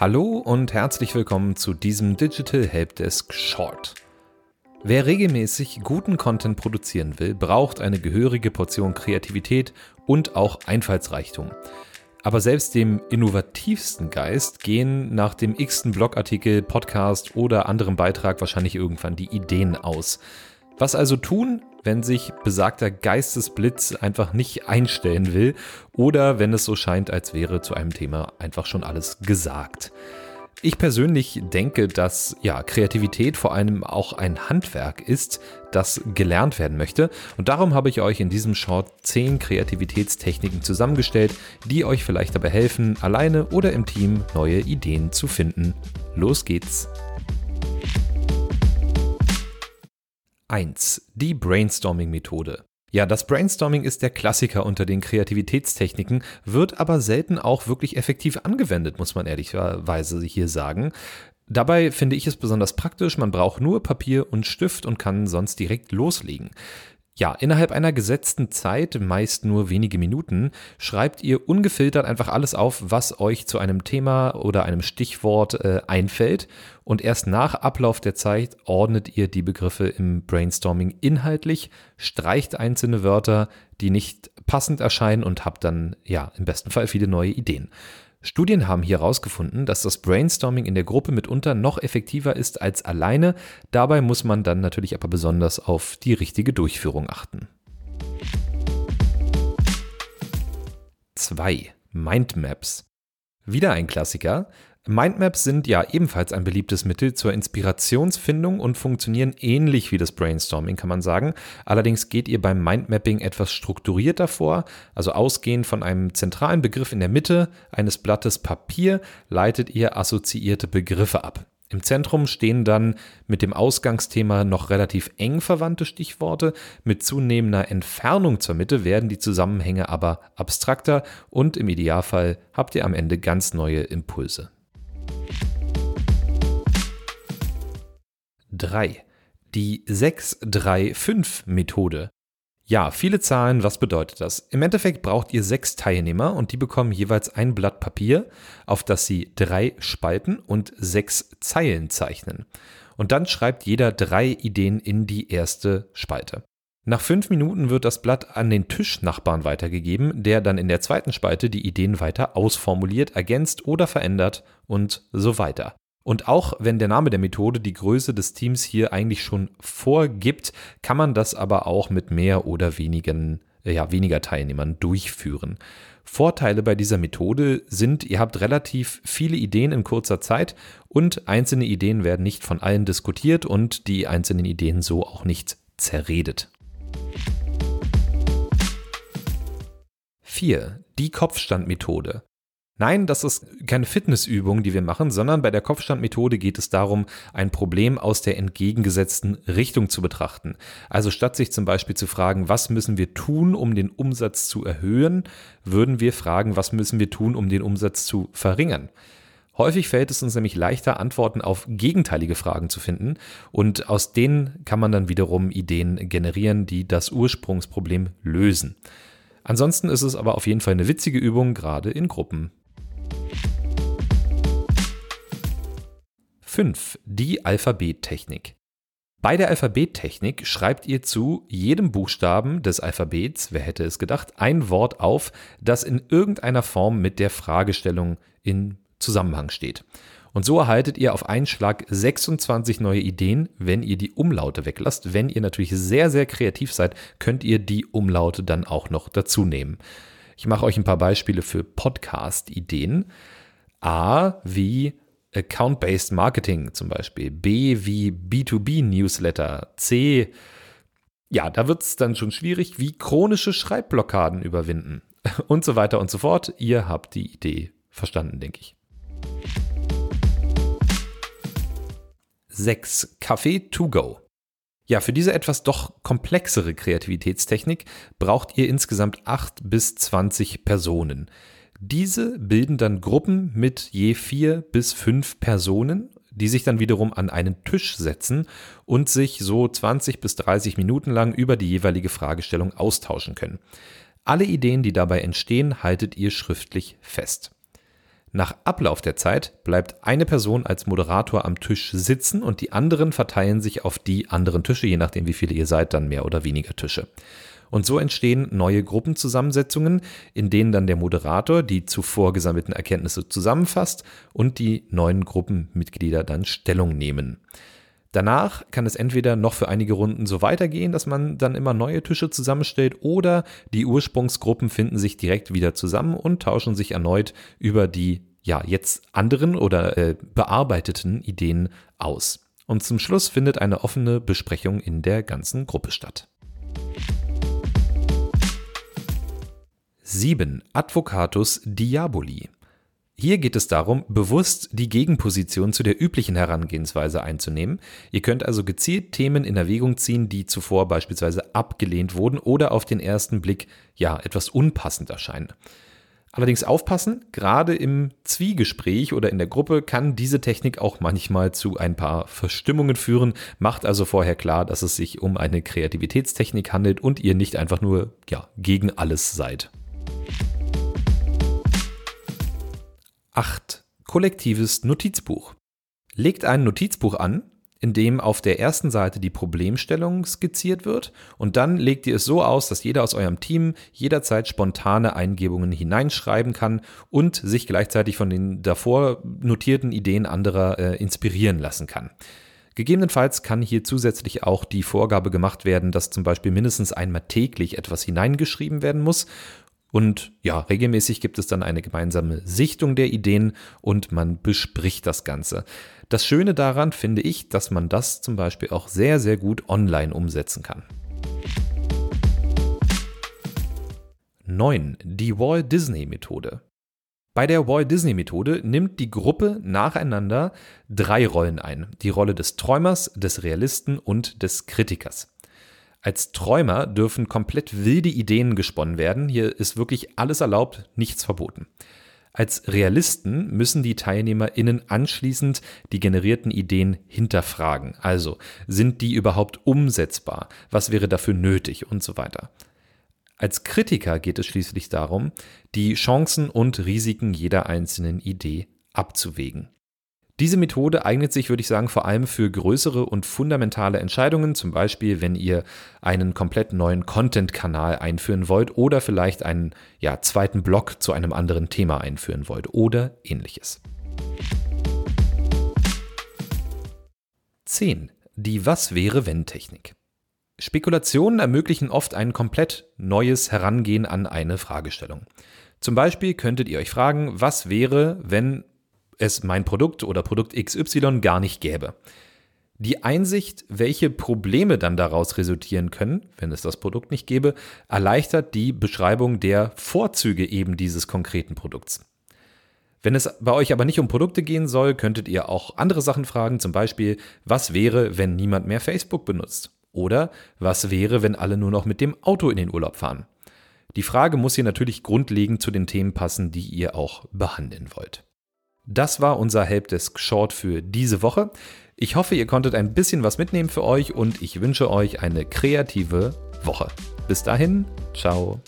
Hallo und herzlich willkommen zu diesem Digital Helpdesk Short. Wer regelmäßig guten Content produzieren will, braucht eine gehörige Portion Kreativität und auch Einfallsreichtum. Aber selbst dem innovativsten Geist gehen nach dem x-ten Blogartikel, Podcast oder anderem Beitrag wahrscheinlich irgendwann die Ideen aus. Was also tun, wenn sich besagter Geistesblitz einfach nicht einstellen will oder wenn es so scheint, als wäre zu einem Thema einfach schon alles gesagt? Ich persönlich denke, dass ja, Kreativität vor allem auch ein Handwerk ist, das gelernt werden möchte. Und darum habe ich euch in diesem Short 10 Kreativitätstechniken zusammengestellt, die euch vielleicht dabei helfen, alleine oder im Team neue Ideen zu finden. Los geht's! 1. Die Brainstorming-Methode. Ja, das Brainstorming ist der Klassiker unter den Kreativitätstechniken, wird aber selten auch wirklich effektiv angewendet, muss man ehrlicherweise hier sagen. Dabei finde ich es besonders praktisch, man braucht nur Papier und Stift und kann sonst direkt loslegen. Ja, innerhalb einer gesetzten Zeit, meist nur wenige Minuten, schreibt ihr ungefiltert einfach alles auf, was euch zu einem Thema oder einem Stichwort äh, einfällt. Und erst nach Ablauf der Zeit ordnet ihr die Begriffe im Brainstorming inhaltlich, streicht einzelne Wörter, die nicht passend erscheinen und habt dann, ja, im besten Fall viele neue Ideen. Studien haben hier herausgefunden, dass das Brainstorming in der Gruppe mitunter noch effektiver ist als alleine. Dabei muss man dann natürlich aber besonders auf die richtige Durchführung achten. 2. Mindmaps. Wieder ein Klassiker. Mindmaps sind ja ebenfalls ein beliebtes Mittel zur Inspirationsfindung und funktionieren ähnlich wie das Brainstorming, kann man sagen. Allerdings geht ihr beim Mindmapping etwas strukturierter vor, also ausgehend von einem zentralen Begriff in der Mitte eines Blattes Papier leitet ihr assoziierte Begriffe ab. Im Zentrum stehen dann mit dem Ausgangsthema noch relativ eng verwandte Stichworte. Mit zunehmender Entfernung zur Mitte werden die Zusammenhänge aber abstrakter und im Idealfall habt ihr am Ende ganz neue Impulse. 3. Die 6-3-5-Methode. Ja, viele Zahlen, was bedeutet das? Im Endeffekt braucht ihr sechs Teilnehmer und die bekommen jeweils ein Blatt Papier, auf das sie drei Spalten und sechs Zeilen zeichnen. Und dann schreibt jeder drei Ideen in die erste Spalte. Nach fünf Minuten wird das Blatt an den Tischnachbarn weitergegeben, der dann in der zweiten Spalte die Ideen weiter ausformuliert, ergänzt oder verändert und so weiter. Und auch wenn der Name der Methode die Größe des Teams hier eigentlich schon vorgibt, kann man das aber auch mit mehr oder wenigen, ja, weniger Teilnehmern durchführen. Vorteile bei dieser Methode sind, ihr habt relativ viele Ideen in kurzer Zeit und einzelne Ideen werden nicht von allen diskutiert und die einzelnen Ideen so auch nicht zerredet. 4. Die Kopfstandmethode. Nein, das ist keine Fitnessübung, die wir machen, sondern bei der Kopfstandmethode geht es darum, ein Problem aus der entgegengesetzten Richtung zu betrachten. Also statt sich zum Beispiel zu fragen, was müssen wir tun, um den Umsatz zu erhöhen, würden wir fragen, was müssen wir tun, um den Umsatz zu verringern. Häufig fällt es uns nämlich leichter, Antworten auf gegenteilige Fragen zu finden und aus denen kann man dann wiederum Ideen generieren, die das Ursprungsproblem lösen. Ansonsten ist es aber auf jeden Fall eine witzige Übung, gerade in Gruppen. 5. Die Alphabettechnik. Bei der Alphabettechnik schreibt ihr zu jedem Buchstaben des Alphabets, wer hätte es gedacht, ein Wort auf, das in irgendeiner Form mit der Fragestellung in Zusammenhang steht. Und so erhaltet ihr auf einen Schlag 26 neue Ideen, wenn ihr die Umlaute weglasst. Wenn ihr natürlich sehr, sehr kreativ seid, könnt ihr die Umlaute dann auch noch dazu nehmen. Ich mache euch ein paar Beispiele für Podcast-Ideen. A wie Account-Based Marketing zum Beispiel. B wie B2B-Newsletter. C, ja, da wird es dann schon schwierig, wie chronische Schreibblockaden überwinden. Und so weiter und so fort. Ihr habt die Idee verstanden, denke ich. 6. Kaffee to go. Ja, für diese etwas doch komplexere Kreativitätstechnik braucht ihr insgesamt 8 bis 20 Personen. Diese bilden dann Gruppen mit je vier bis fünf Personen, die sich dann wiederum an einen Tisch setzen und sich so 20 bis 30 Minuten lang über die jeweilige Fragestellung austauschen können. Alle Ideen, die dabei entstehen, haltet ihr schriftlich fest. Nach Ablauf der Zeit bleibt eine Person als Moderator am Tisch sitzen und die anderen verteilen sich auf die anderen Tische, je nachdem wie viele ihr seid, dann mehr oder weniger Tische. Und so entstehen neue Gruppenzusammensetzungen, in denen dann der Moderator die zuvor gesammelten Erkenntnisse zusammenfasst und die neuen Gruppenmitglieder dann Stellung nehmen. Danach kann es entweder noch für einige Runden so weitergehen, dass man dann immer neue Tische zusammenstellt, oder die Ursprungsgruppen finden sich direkt wieder zusammen und tauschen sich erneut über die ja jetzt anderen oder äh, bearbeiteten Ideen aus. Und zum Schluss findet eine offene Besprechung in der ganzen Gruppe statt. 7. Advocatus Diaboli. Hier geht es darum, bewusst die Gegenposition zu der üblichen Herangehensweise einzunehmen. Ihr könnt also gezielt Themen in Erwägung ziehen, die zuvor beispielsweise abgelehnt wurden oder auf den ersten Blick ja etwas unpassend erscheinen. Allerdings aufpassen, gerade im Zwiegespräch oder in der Gruppe kann diese Technik auch manchmal zu ein paar Verstimmungen führen. Macht also vorher klar, dass es sich um eine Kreativitätstechnik handelt und ihr nicht einfach nur ja, gegen alles seid. 8. Kollektives Notizbuch. Legt ein Notizbuch an, in dem auf der ersten Seite die Problemstellung skizziert wird und dann legt ihr es so aus, dass jeder aus eurem Team jederzeit spontane Eingebungen hineinschreiben kann und sich gleichzeitig von den davor notierten Ideen anderer äh, inspirieren lassen kann. Gegebenenfalls kann hier zusätzlich auch die Vorgabe gemacht werden, dass zum Beispiel mindestens einmal täglich etwas hineingeschrieben werden muss und ja, regelmäßig gibt es dann eine gemeinsame Sichtung der Ideen und man bespricht das Ganze. Das Schöne daran finde ich, dass man das zum Beispiel auch sehr, sehr gut online umsetzen kann. 9. Die Walt Disney Methode. Bei der Walt Disney Methode nimmt die Gruppe nacheinander drei Rollen ein. Die Rolle des Träumers, des Realisten und des Kritikers. Als Träumer dürfen komplett wilde Ideen gesponnen werden. Hier ist wirklich alles erlaubt, nichts verboten. Als Realisten müssen die TeilnehmerInnen anschließend die generierten Ideen hinterfragen. Also, sind die überhaupt umsetzbar? Was wäre dafür nötig? Und so weiter. Als Kritiker geht es schließlich darum, die Chancen und Risiken jeder einzelnen Idee abzuwägen. Diese Methode eignet sich, würde ich sagen, vor allem für größere und fundamentale Entscheidungen, zum Beispiel wenn ihr einen komplett neuen Content-Kanal einführen wollt oder vielleicht einen ja, zweiten Blog zu einem anderen Thema einführen wollt oder ähnliches. 10. Die Was wäre wenn Technik. Spekulationen ermöglichen oft ein komplett neues Herangehen an eine Fragestellung. Zum Beispiel könntet ihr euch fragen, was wäre, wenn es mein Produkt oder Produkt XY gar nicht gäbe. Die Einsicht, welche Probleme dann daraus resultieren können, wenn es das Produkt nicht gäbe, erleichtert die Beschreibung der Vorzüge eben dieses konkreten Produkts. Wenn es bei euch aber nicht um Produkte gehen soll, könntet ihr auch andere Sachen fragen, zum Beispiel, was wäre, wenn niemand mehr Facebook benutzt? Oder was wäre, wenn alle nur noch mit dem Auto in den Urlaub fahren? Die Frage muss hier natürlich grundlegend zu den Themen passen, die ihr auch behandeln wollt. Das war unser Helpdesk Short für diese Woche. Ich hoffe, ihr konntet ein bisschen was mitnehmen für euch und ich wünsche euch eine kreative Woche. Bis dahin, ciao.